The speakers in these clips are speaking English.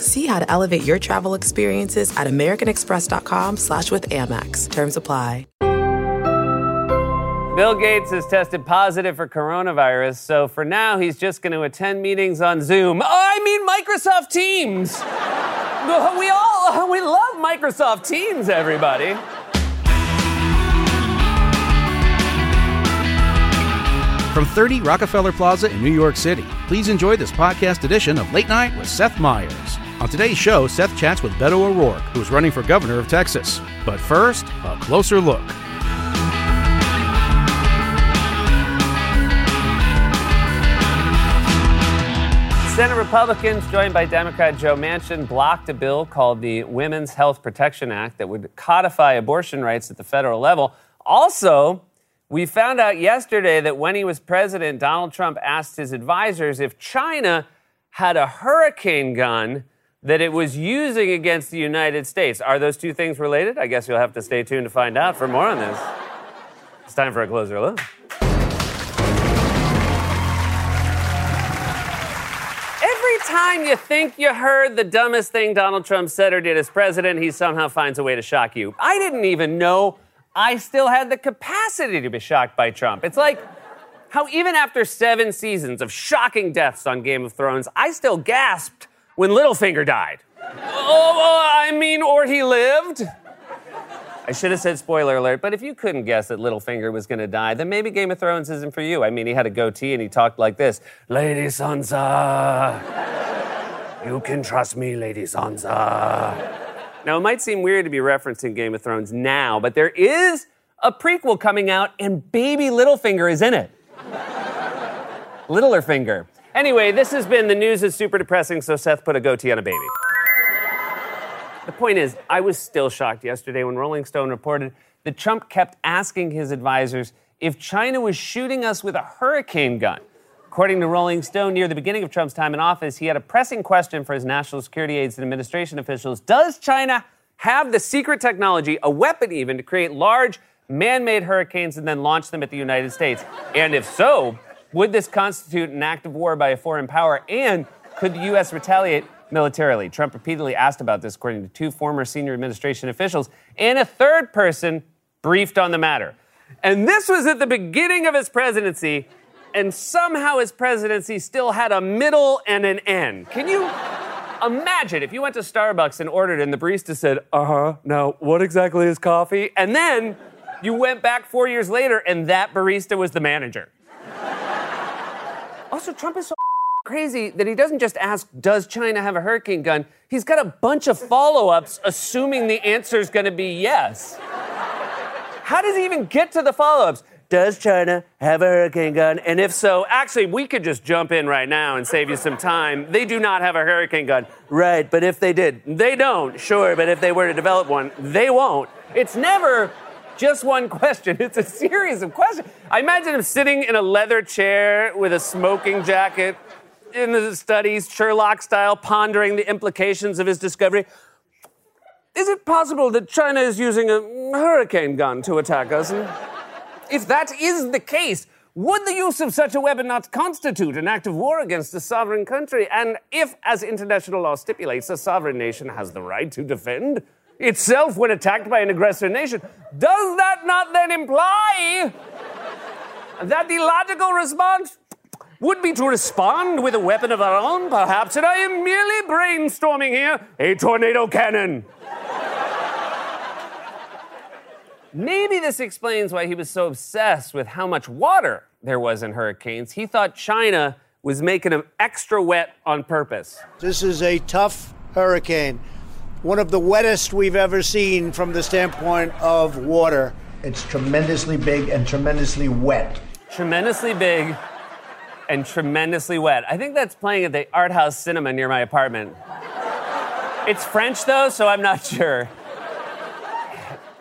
See how to elevate your travel experiences at americanexpress.com slash with Amex. Terms apply. Bill Gates has tested positive for coronavirus, so for now he's just going to attend meetings on Zoom. Oh, I mean Microsoft Teams. we all we love Microsoft Teams, everybody. From 30 Rockefeller Plaza in New York City, please enjoy this podcast edition of Late Night with Seth Meyers. On today's show, Seth chats with Beto O'Rourke, who is running for governor of Texas. But first, a closer look. Senate Republicans, joined by Democrat Joe Manchin, blocked a bill called the Women's Health Protection Act that would codify abortion rights at the federal level. Also, we found out yesterday that when he was president, Donald Trump asked his advisors if China had a hurricane gun that it was using against the United States. Are those two things related? I guess you'll have to stay tuned to find out for more on this. It's time for a closer look. Every time you think you heard the dumbest thing Donald Trump said or did as president, he somehow finds a way to shock you. I didn't even know I still had the capacity to be shocked by Trump. It's like how even after seven seasons of shocking deaths on Game of Thrones, I still gasped when Littlefinger died. oh, I mean, or he lived. I should have said spoiler alert, but if you couldn't guess that Littlefinger was going to die, then maybe Game of Thrones isn't for you. I mean, he had a goatee and he talked like this Lady Sansa, you can trust me, Lady Sansa. Now, it might seem weird to be referencing Game of Thrones now, but there is a prequel coming out, and baby Littlefinger is in it. Littler finger. Anyway, this has been the news is super depressing, so Seth put a goatee on a baby. The point is, I was still shocked yesterday when Rolling Stone reported that Trump kept asking his advisors if China was shooting us with a hurricane gun. According to Rolling Stone, near the beginning of Trump's time in office, he had a pressing question for his national security aides and administration officials. Does China have the secret technology, a weapon even, to create large man made hurricanes and then launch them at the United States? And if so, would this constitute an act of war by a foreign power? And could the U.S. retaliate militarily? Trump repeatedly asked about this, according to two former senior administration officials, and a third person briefed on the matter. And this was at the beginning of his presidency and somehow his presidency still had a middle and an end. Can you imagine if you went to Starbucks and ordered and the barista said, uh huh, now what exactly is coffee? And then you went back four years later and that barista was the manager. Also, Trump is so crazy that he doesn't just ask, Does China have a hurricane gun? He's got a bunch of follow ups assuming the answer is going to be yes. How does he even get to the follow ups? Does China have a hurricane gun? And if so, actually, we could just jump in right now and save you some time. They do not have a hurricane gun. Right, but if they did, they don't. Sure, but if they were to develop one, they won't. It's never just one question, it's a series of questions. I imagine him sitting in a leather chair with a smoking jacket in the studies, Sherlock style, pondering the implications of his discovery. Is it possible that China is using a hurricane gun to attack us? And if that is the case, would the use of such a weapon not constitute an act of war against a sovereign country? And if, as international law stipulates, a sovereign nation has the right to defend itself when attacked by an aggressor nation, does that not then imply that the logical response would be to respond with a weapon of our own, perhaps, and I am merely brainstorming here a tornado cannon. Maybe this explains why he was so obsessed with how much water there was in hurricanes. He thought China was making them extra wet on purpose. This is a tough hurricane, one of the wettest we've ever seen from the standpoint of water. It's tremendously big and tremendously wet. Tremendously big and tremendously wet. I think that's playing at the Art House Cinema near my apartment. It's French though, so I'm not sure.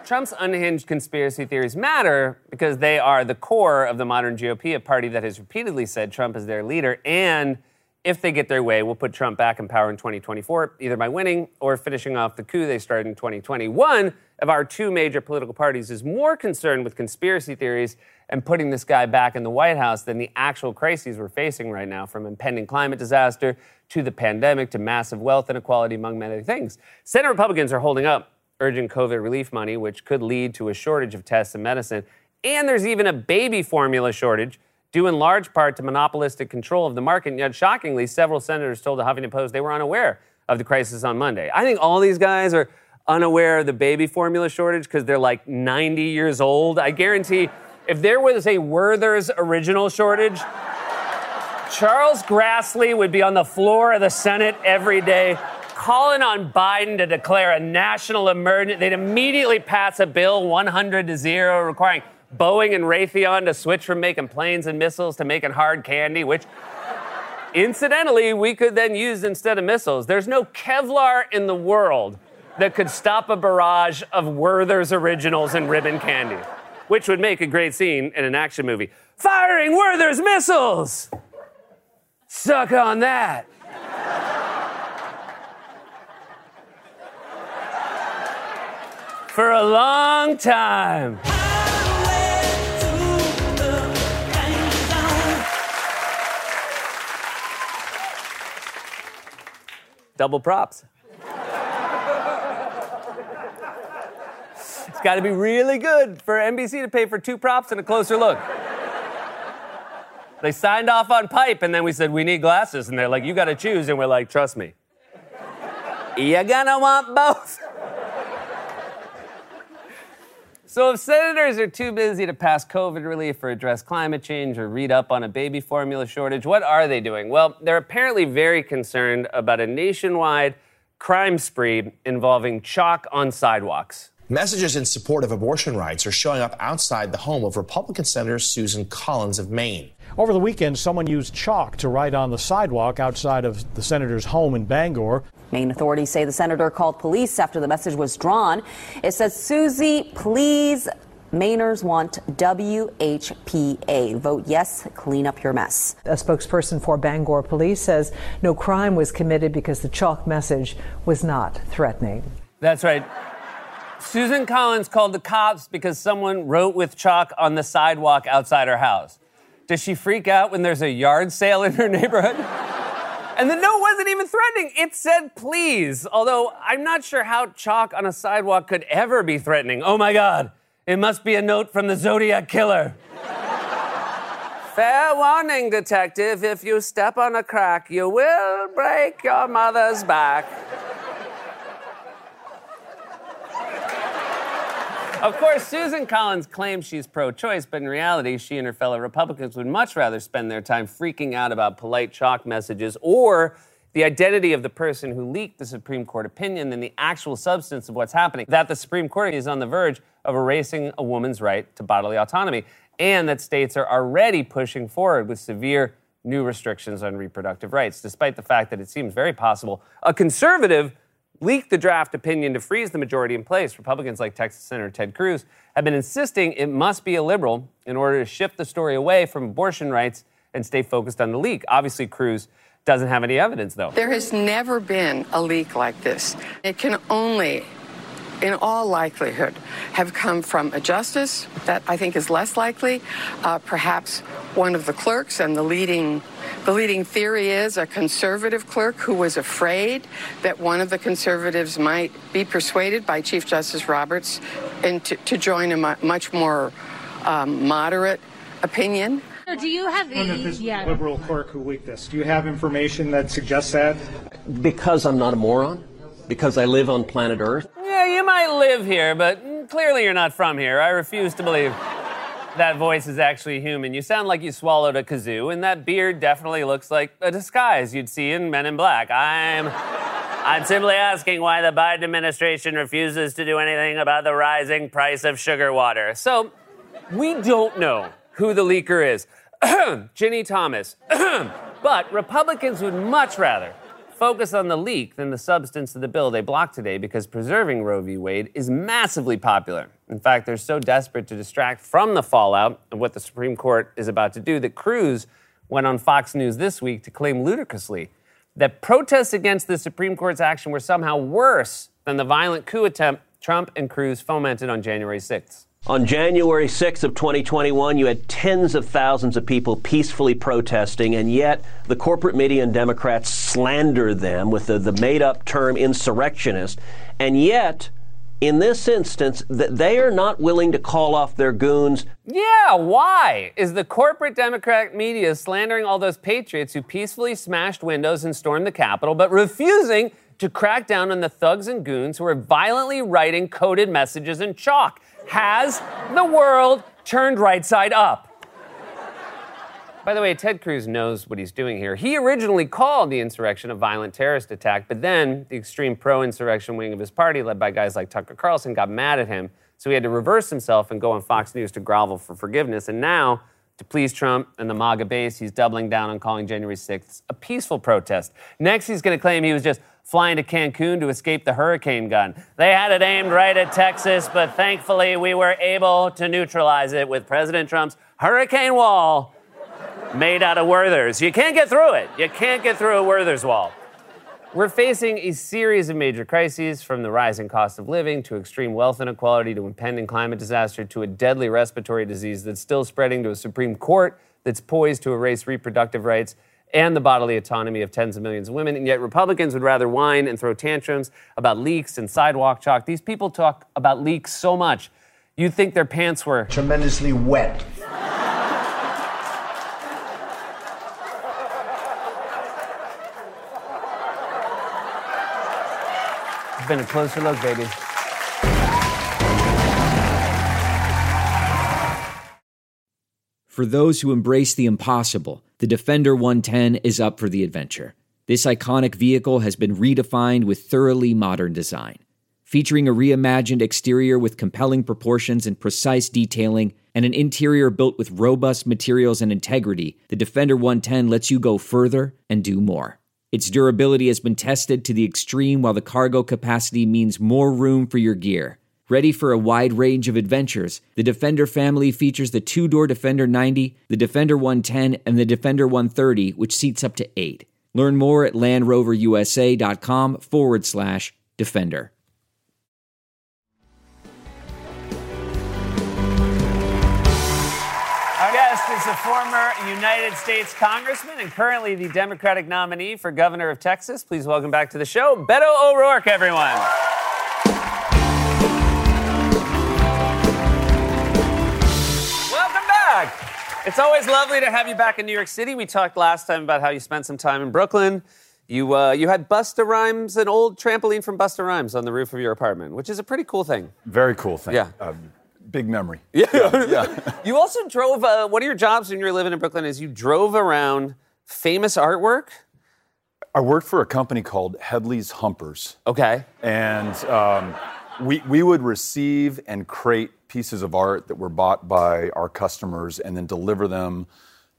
Trump's unhinged conspiracy theories matter because they are the core of the modern GOP, a party that has repeatedly said Trump is their leader. And if they get their way, will put Trump back in power in 2024, either by winning or finishing off the coup they started in 2020. One of our two major political parties is more concerned with conspiracy theories and putting this guy back in the White House than the actual crises we're facing right now, from impending climate disaster to the pandemic to massive wealth inequality, among many things. Senate Republicans are holding up urgent COVID relief money, which could lead to a shortage of tests and medicine. And there's even a baby formula shortage, due in large part to monopolistic control of the market. And yet, shockingly, several senators told the Huffington Post they were unaware of the crisis on Monday. I think all these guys are unaware of the baby formula shortage because they're like 90 years old. I guarantee if there was a Werther's original shortage, Charles Grassley would be on the floor of the Senate every day calling on Biden to declare a national emergency. They'd immediately pass a bill 100 to 0 requiring Boeing and Raytheon to switch from making planes and missiles to making hard candy, which incidentally we could then use instead of missiles. There's no Kevlar in the world that could stop a barrage of Werther's originals and ribbon candy, which would make a great scene in an action movie. Firing Werther's missiles! Suck on that. for a long time. Double props. it's got to be really good for NBC to pay for two props and a closer look. They signed off on pipe, and then we said, We need glasses. And they're like, You got to choose. And we're like, Trust me. You're gonna want both. So, if senators are too busy to pass COVID relief or address climate change or read up on a baby formula shortage, what are they doing? Well, they're apparently very concerned about a nationwide crime spree involving chalk on sidewalks. Messages in support of abortion rights are showing up outside the home of Republican Senator Susan Collins of Maine. Over the weekend, someone used chalk to write on the sidewalk outside of the senator's home in Bangor. Maine authorities say the senator called police after the message was drawn. It says, Susie, please, Mainers want WHPA. Vote yes, clean up your mess. A spokesperson for Bangor Police says no crime was committed because the chalk message was not threatening. That's right. Susan Collins called the cops because someone wrote with chalk on the sidewalk outside her house. Does she freak out when there's a yard sale in her neighborhood? And the note wasn't even threatening. It said please. Although I'm not sure how chalk on a sidewalk could ever be threatening. Oh my God, it must be a note from the Zodiac Killer. Fair warning, detective. If you step on a crack, you will break your mother's back. Of course, Susan Collins claims she's pro choice, but in reality, she and her fellow Republicans would much rather spend their time freaking out about polite chalk messages or the identity of the person who leaked the Supreme Court opinion than the actual substance of what's happening. That the Supreme Court is on the verge of erasing a woman's right to bodily autonomy, and that states are already pushing forward with severe new restrictions on reproductive rights, despite the fact that it seems very possible a conservative leaked the draft opinion to freeze the majority in place. Republicans like Texas Senator Ted Cruz have been insisting it must be a liberal in order to shift the story away from abortion rights and stay focused on the leak. Obviously, Cruz doesn't have any evidence, though. There has never been a leak like this. It can only in all likelihood, have come from a justice. That I think is less likely. Uh, perhaps one of the clerks, and the leading, the leading theory is a conservative clerk who was afraid that one of the conservatives might be persuaded by Chief Justice Roberts and to, to join a mu- much more um, moderate opinion. Do you have the yeah? liberal clerk who leaked this. Do you have information that suggests that? Because I'm not a moron? Because I live on planet Earth? You might live here, but clearly you're not from here. I refuse to believe that voice is actually human. You sound like you swallowed a kazoo, and that beard definitely looks like a disguise you'd see in Men in Black. I'm. I'm simply asking why the Biden administration refuses to do anything about the rising price of sugar water. So, we don't know who the leaker is. Ginny Thomas. but Republicans would much rather focus on the leak than the substance of the bill they blocked today because preserving Roe v. Wade is massively popular. In fact, they're so desperate to distract from the fallout of what the Supreme Court is about to do that Cruz went on Fox News this week to claim ludicrously that protests against the Supreme Court's action were somehow worse than the violent coup attempt Trump and Cruz fomented on January 6th. On January 6th of 2021, you had tens of thousands of people peacefully protesting, and yet the corporate media and Democrats slander them with the, the made-up term insurrectionist, and yet, in this instance, that they are not willing to call off their goons. Yeah, why? Is the corporate Democratic media slandering all those patriots who peacefully smashed windows and stormed the Capitol, but refusing to crack down on the thugs and goons who are violently writing coded messages in chalk? Has the world turned right side up? By the way, Ted Cruz knows what he's doing here. He originally called the insurrection a violent terrorist attack, but then the extreme pro insurrection wing of his party, led by guys like Tucker Carlson, got mad at him. So he had to reverse himself and go on Fox News to grovel for forgiveness. And now, to please Trump and the MAGA base, he's doubling down on calling January 6th a peaceful protest. Next, he's going to claim he was just flying to Cancun to escape the hurricane gun. They had it aimed right at Texas, but thankfully we were able to neutralize it with President Trump's hurricane wall made out of Werthers. You can't get through it. You can't get through a Werthers wall. We're facing a series of major crises from the rising cost of living to extreme wealth inequality to impending climate disaster to a deadly respiratory disease that's still spreading to a Supreme Court that's poised to erase reproductive rights and the bodily autonomy of tens of millions of women. And yet, Republicans would rather whine and throw tantrums about leaks and sidewalk chalk. These people talk about leaks so much, you'd think their pants were tremendously wet. It's been a closer look, baby. For those who embrace the impossible, the Defender 110 is up for the adventure. This iconic vehicle has been redefined with thoroughly modern design. Featuring a reimagined exterior with compelling proportions and precise detailing, and an interior built with robust materials and integrity, the Defender 110 lets you go further and do more. Its durability has been tested to the extreme, while the cargo capacity means more room for your gear. Ready for a wide range of adventures, the Defender family features the two door Defender 90, the Defender 110, and the Defender 130, which seats up to eight. Learn more at LandRoverUSA.com forward slash Defender. Our guest is a former United States Congressman and currently the Democratic nominee for governor of Texas. Please welcome back to the show, Beto O'Rourke, everyone. It's always lovely to have you back in New York City. We talked last time about how you spent some time in Brooklyn. You, uh, you had Busta Rhymes, an old trampoline from Busta Rhymes on the roof of your apartment, which is a pretty cool thing. Very cool thing. Yeah. Uh, big memory. Yeah. yeah. You also drove, uh, one of your jobs when you were living in Brooklyn is you drove around famous artwork. I worked for a company called Hedley's Humpers. Okay. And um, we, we would receive and crate pieces of art that were bought by our customers and then deliver them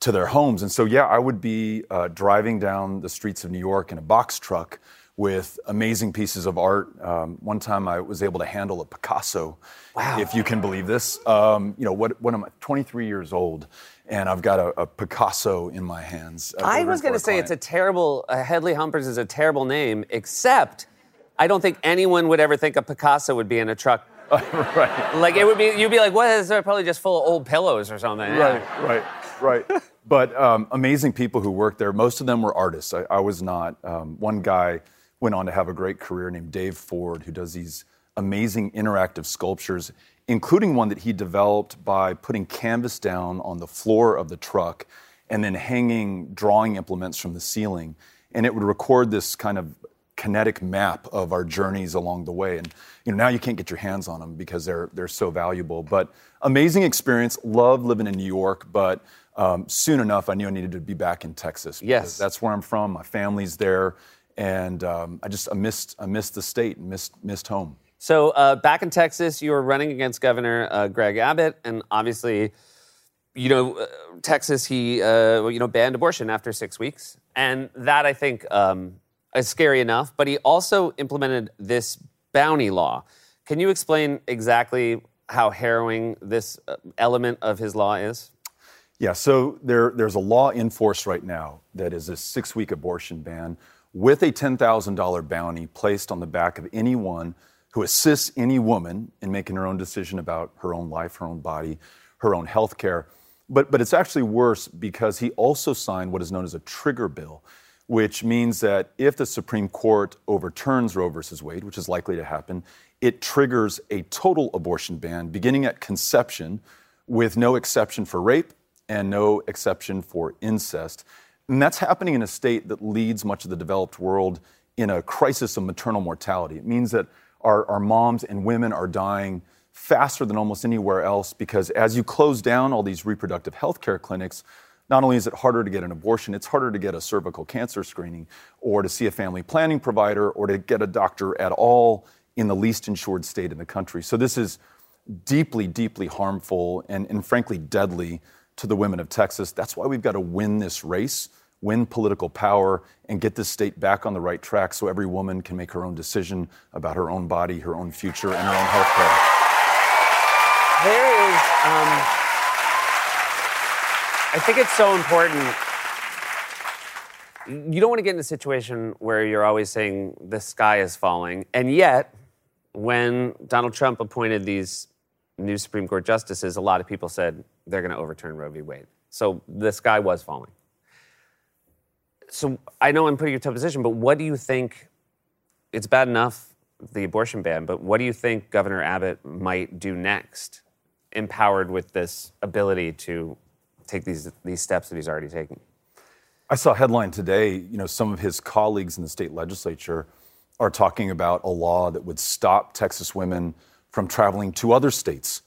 to their homes. And so, yeah, I would be uh, driving down the streets of New York in a box truck with amazing pieces of art. Um, one time I was able to handle a Picasso, wow. if you can believe this. Um, you know, what, what am I, 23 years old, and I've got a, a Picasso in my hands. uh, I was going to say client. it's a terrible, uh, Hedley Humpers is a terrible name, except I don't think anyone would ever think a Picasso would be in a truck. right. Like it would be, you'd be like, what is there? Probably just full of old pillows or something. Right, Yeah. right, right. but um, amazing people who worked there. Most of them were artists. I, I was not. Um, one guy went on to have a great career named Dave Ford, who does these amazing interactive sculptures, including one that he developed by putting canvas down on the floor of the truck and then hanging drawing implements from the ceiling. And it would record this kind of kinetic map of our journeys along the way. And you know, now you can't get your hands on them because they're they're so valuable. But amazing experience. Love living in New York, but um, soon enough, I knew I needed to be back in Texas. Yes. that's where I'm from. My family's there, and um, I just I missed I missed the state, and missed missed home. So uh, back in Texas, you were running against Governor uh, Greg Abbott, and obviously, you know, uh, Texas he uh, you know banned abortion after six weeks, and that I think um, is scary enough. But he also implemented this bounty law. Can you explain exactly how harrowing this uh, element of his law is? Yeah, so there, there's a law in force right now that is a six week abortion ban with a $10,000 bounty placed on the back of anyone who assists any woman in making her own decision about her own life, her own body, her own health care. But, but it's actually worse because he also signed what is known as a trigger bill, which means that if the Supreme Court overturns Roe versus Wade, which is likely to happen, it triggers a total abortion ban beginning at conception with no exception for rape and no exception for incest. And that's happening in a state that leads much of the developed world in a crisis of maternal mortality. It means that our, our moms and women are dying faster than almost anywhere else because as you close down all these reproductive health care clinics, not only is it harder to get an abortion, it's harder to get a cervical cancer screening or to see a family planning provider or to get a doctor at all in the least insured state in the country. So this is deeply, deeply harmful and, and frankly deadly to the women of Texas. That's why we've got to win this race, win political power, and get this state back on the right track so every woman can make her own decision about her own body, her own future, and her own health care. There is, um, I think it's so important. You don't want to get in a situation where you're always saying the sky is falling, and yet, when Donald Trump appointed these new Supreme Court justices, a lot of people said they're going to overturn Roe v. Wade. So the sky was falling. So I know I'm putting you in a tough position, but what do you think? It's bad enough the abortion ban, but what do you think Governor Abbott might do next, empowered with this ability to take these these steps that he's already taking? I saw a headline today, you know, some of his colleagues in the state legislature are talking about a law that would stop Texas women from traveling to other states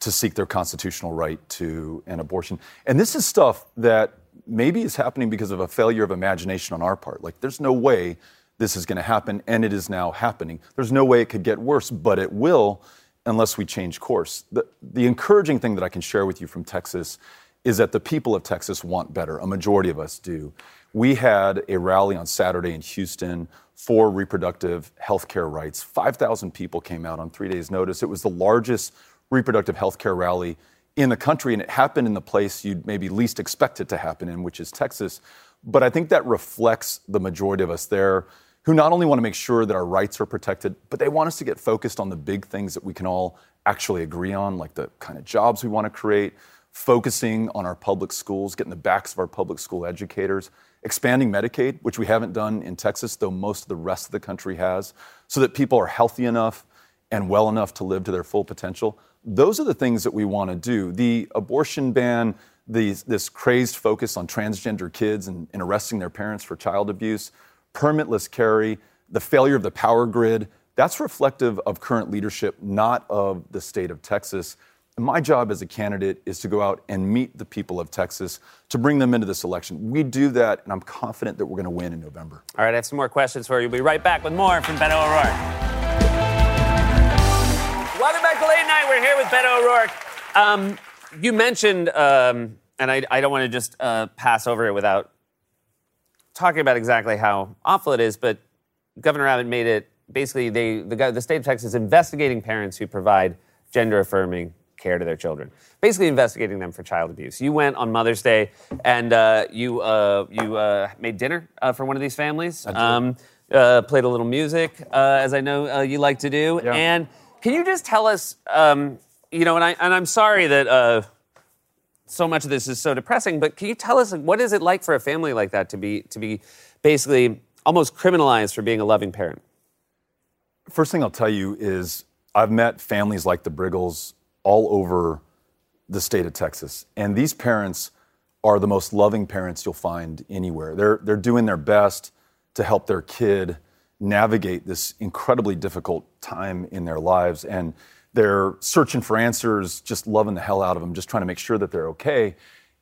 to seek their constitutional right to an abortion. And this is stuff that maybe is happening because of a failure of imagination on our part. Like, there's no way this is going to happen, and it is now happening. There's no way it could get worse, but it will unless we change course. The, the encouraging thing that I can share with you from Texas is that the people of Texas want better. A majority of us do. We had a rally on Saturday in Houston for reproductive health care rights. 5,000 people came out on three days' notice. It was the largest reproductive health care rally in the country, and it happened in the place you'd maybe least expect it to happen in, which is Texas. But I think that reflects the majority of us there who not only want to make sure that our rights are protected, but they want us to get focused on the big things that we can all actually agree on, like the kind of jobs we want to create, focusing on our public schools, getting the backs of our public school educators, expanding Medicaid, which we haven't done in Texas, though most of the rest of the country has, so that people are healthy enough and well enough to live to their full potential. Those are the things that we want to do. The abortion ban, this crazed focus on transgender kids and, and arresting their parents for child abuse, permitless carry, the failure of the power grid, that's reflective of current leadership, not of the state of Texas. My job as a candidate is to go out and meet the people of Texas to bring them into this election. We do that, and I'm confident that we're going to win in November. All right, I have some more questions for you. We'll be right back with more from Beto O'Rourke. Welcome back to Late Night. We're here with Beto O'Rourke. Um, you mentioned, um, and I, I don't want to just uh, pass over it without talking about exactly how awful it is, but Governor Abbott made it basically they the, the state of Texas is investigating parents who provide gender affirming care to their children, basically investigating them for child abuse. You went on Mother's Day and uh, you uh, you uh, made dinner uh, for one of these families. Um, uh, played a little music, uh, as I know uh, you like to do. Yeah. And can you just tell us, um, you know, and I and I'm sorry that. Uh, so much of this is so depressing, but can you tell us what is it like for a family like that to be to be basically almost criminalized for being a loving parent? First thing I'll tell you is I've met families like the Briggles all over the state of Texas. And these parents are the most loving parents you'll find anywhere. They're, they're doing their best to help their kid navigate this incredibly difficult time in their lives. And they're searching for answers, just loving the hell out of them, just trying to make sure that they're okay.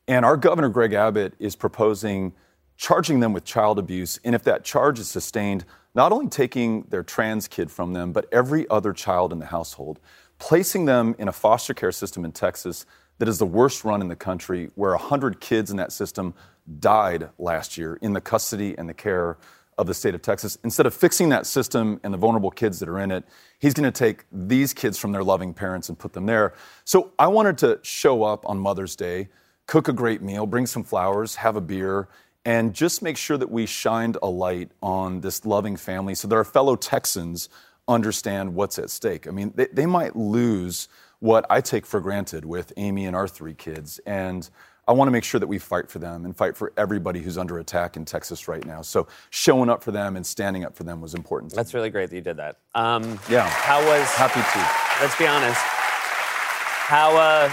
And our governor, Greg Abbott, is proposing charging them with child abuse. And if that charge is sustained, not only taking their trans kid from them, but every other child in the household, placing them in a foster care system in Texas that is the worst run in the country, where 100 kids in that system died last year in the custody and the care of the state of Texas. Instead of fixing that system and the vulnerable kids that are in it, he's going to take these kids from their loving parents and put them there. So I wanted to show up on Mother's Day, cook a great meal, bring some flowers, have a beer, and just make sure that we shined a light on this loving family so that our fellow Texans understand what's at stake. I mean, they, they might lose what I take for granted with Amy and our three kids. And I want to make sure that we fight for them and fight for everybody who's under attack in Texas right now. So showing up for them and standing up for them was important. That's really great that you did that. Um, Yeah. How was? Happy to. Let's be honest. How uh,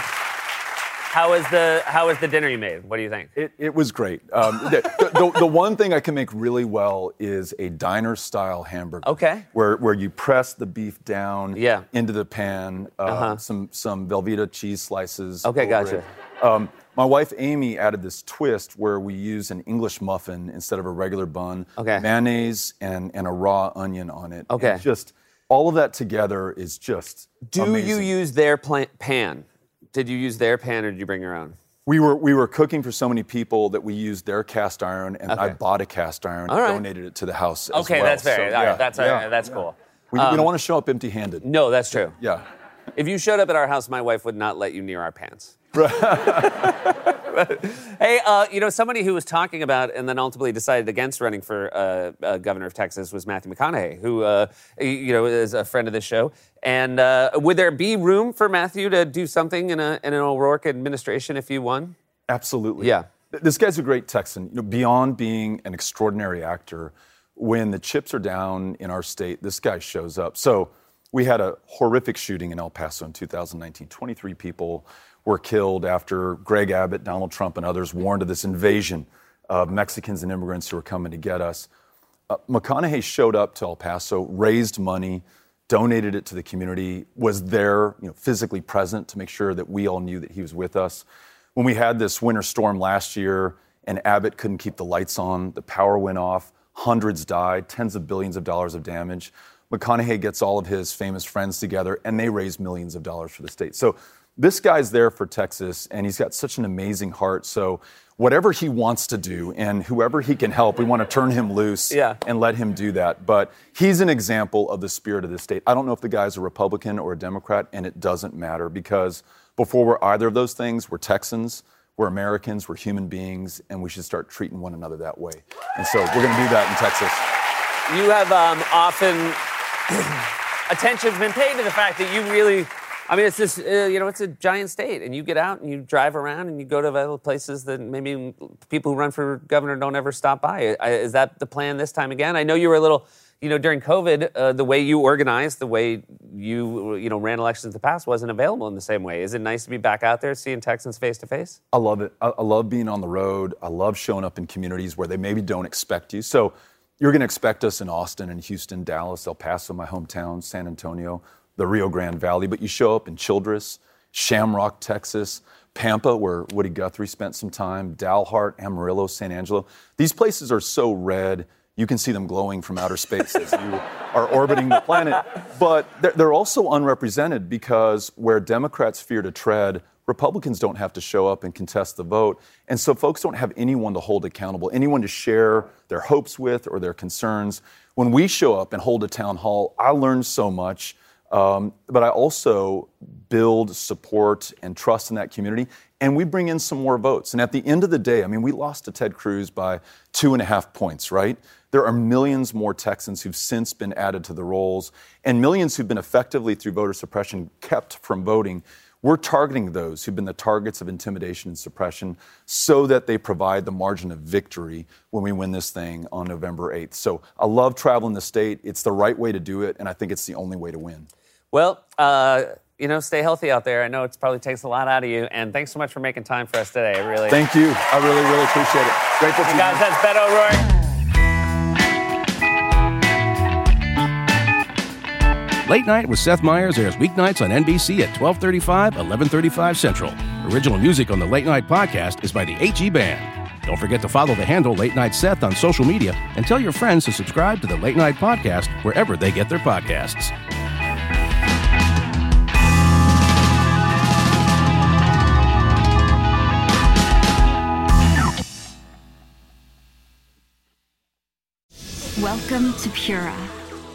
how was the how was the dinner you made? What do you think? It, it was great. Um, the, the, the one thing I can make really well is a diner style hamburger. Okay. Where, where you press the beef down Yeah. into the pan, uh, Uh-huh. some, some Velveeta cheese slices. Okay, gotcha. it. Um, my wife Amy added this twist where we use an English muffin instead of a regular bun. Okay. Mayonnaise and, and a raw onion on it. Okay. And just all of that together is just Do amazing. you use their pla- pan? Did you use their pan or did you bring your own? We were we were cooking for so many people that we used their cast iron, and I bought a cast iron All and right. donated it to the house. as Okay, well. that's fair. So, yeah, right, that's yeah, right, that's yeah. cool. We, we Um, don't want to show up empty-handed. No, that's true. Yeah. If you showed up at our house, my wife would not let you near our pants. hey, uh, you know, somebody who was talking about and then ultimately decided against running for uh, uh, governor of Texas was Matthew McConaughey, who, uh, you know, is a friend of the show. And uh, would there be room for Matthew to do something in, a, in an O'Rourke administration if you won? Absolutely. Yeah. This guy's a great Texan. You know, beyond being an extraordinary actor, when the chips are down in our state, this guy shows up. So we had a horrific shooting in El Paso in 2019. 23 people were killed after Greg Abbott, Donald Trump, and others warned of this invasion of Mexicans and immigrants who were coming to get us. Uh, McConaughey showed up to El Paso, raised money, donated it to the community, was there, you know, physically present to make sure that we all knew that he was with us. When we had this winter storm last year and Abbott couldn't keep the lights on, the power went off, hundreds died, tens of billions of dollars of damage. McConaughey gets all of his famous friends together and they raise millions of dollars for the state. So this guy's there for Texas and he's got such an amazing heart. So whatever he wants to do and whoever he can help, we want to turn him loose Yeah. and let him do that. But he's an example of the spirit of the state. I don't know if the guy's a Republican or a Democrat, and it doesn't matter because before we're either of those things, we're Texans, we're Americans, we're human beings, and we should start treating one another that way. And so we're going to do that in Texas. You have um, often attention's been paid to the fact that you really, I mean, it's this, uh, you know, it's a giant state, and you get out and you drive around and you go to other places that maybe people who run for governor don't ever stop by. Is that the plan this time again? I know you were a little, you know, during COVID, uh, the way you organized, the way you, you know, ran elections in the past wasn't available in the same way. Is it nice to be back out there seeing Texans face to face? I love it. I love being on the road. I love showing up in communities where they maybe don't expect you. So you're going to expect us in Austin and Houston, Dallas, El Paso, my hometown, San Antonio, the Rio Grande Valley. But you show up in Childress, Shamrock, Texas, Pampa, where Woody Guthrie spent some time, Dalhart, Amarillo, San Angelo. These places are so red. You can see them glowing from outer space as you are orbiting the planet. But they're, they're also unrepresented because where Democrats fear to tread, Republicans don't have to show up and contest the vote. And so folks don't have anyone to hold accountable, anyone to share their hopes with or their concerns. When we show up and hold a town hall, I learn so much Um, but I also build support and trust in that community, and we bring in some more votes. And at the end of the day, I mean, we lost to Ted Cruz by two and a half points, right? There are millions more Texans who've since been added to the rolls, and millions who've been effectively, through voter suppression, kept from voting. We're targeting those who've been the targets of intimidation and suppression so that they provide the margin of victory when we win this thing on November 8th. So I love traveling the state. It's the right way to do it, and I think it's the only way to win. Well, uh, you know, stay healthy out there. I know it probably takes a lot out of you, and thanks so much for making time for us today. I really thank you. I really, really appreciate it. Grateful to you guys. That's Beto O'Rourke. Late Night with Seth Meyers airs weeknights on NBC at 1235, 1135 Central. Original music on the Late Night podcast is by the 8G Band. Don't forget to follow the handle Late Night Seth on social media and tell your friends to subscribe to the Late Night podcast wherever they get their podcasts. Welcome to Pura